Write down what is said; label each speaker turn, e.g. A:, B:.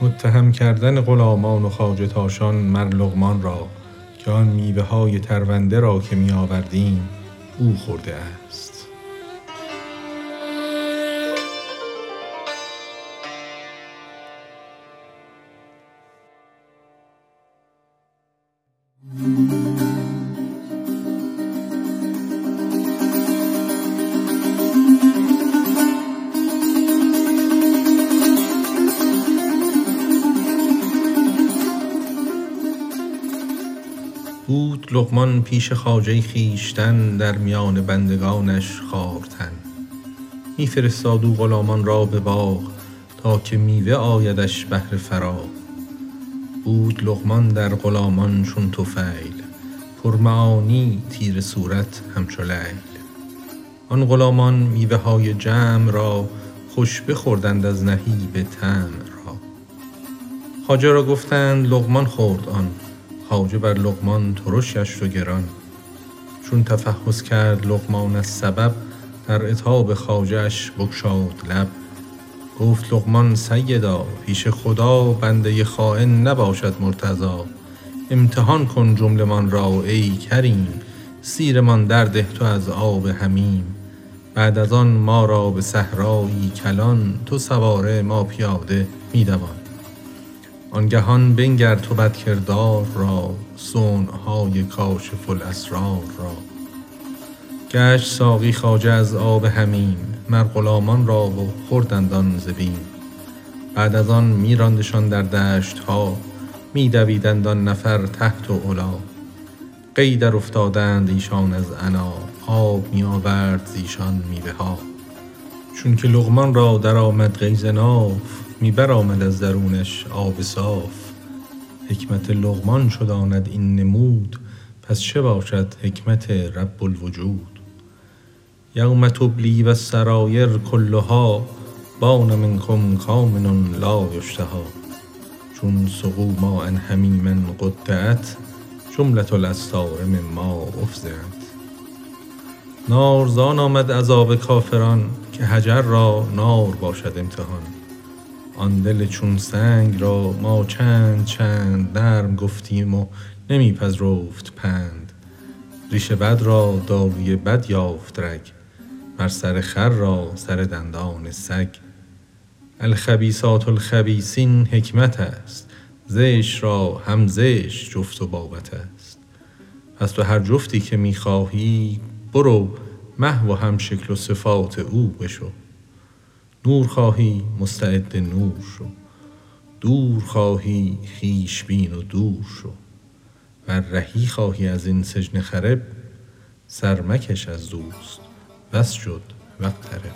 A: متهم کردن غلامان و خاجتاشان مر لغمان را که آن میوه های ترونده را که می آوردیم او خورده است بود لقمان پیش خاجه خیشتن در میان بندگانش خارتن میفرستاد او غلامان را به باغ تا که میوه آیدش بهر فراغ بود لغمان در غلامان چون توفیل پرمعانی تیر صورت همچو لیل آن غلامان میوه های جمع را خوش بخوردند از به تم را خاجه را گفتند لغمان خورد آن خواجه بر لقمان ترش گشت و گران چون تفحص کرد لقمان از سبب در اتاب خواجهش بگشاد لب گفت لقمان سیدا پیش خدا بنده خائن نباشد مرتضا امتحان کن جملمان را ای کریم سیرمان درده تو از آب همیم بعد از آن ما را به صحرایی کلان تو سواره ما پیاده میدوان آنگهان بنگر تو بد کردار را کاش فل اسرار را گشت ساقی خاجه از آب همین مر غلامان را و خوردندان زبین بعد از آن میراندشان در دشت ها میدویدند آن نفر تحت و اولا، قیدر افتادند ایشان از انا آب می آورد زیشان میبه ها چون که لغمان را در آمد غیز می آمد از درونش آب صاف حکمت لغمان شداند این نمود پس چه باشد حکمت رب الوجود یوم تبلی و سرایر کلها بان منکم کامن لا یشتها چون سقو ما ان حمیما قدعت جملت الاستار ما افزعت نارزان آمد عذاب کافران که هجر را نار باشد امتحان آن دل چون سنگ را ما چند چند نرم گفتیم و نمیپذرفت پند ریش بد را داوی بد یافت رگ بر سر خر را سر دندان سگ الخبیسات الخبیسین حکمت است زش را هم زش جفت و بابت است پس تو هر جفتی که میخواهی برو مه و هم شکل و صفات او بشو نور خواهی مستعد نور شو دور خواهی خیش بین و دور شو و رهی خواهی از این سجن خرب سرمکش از دوست بس شد وقت تره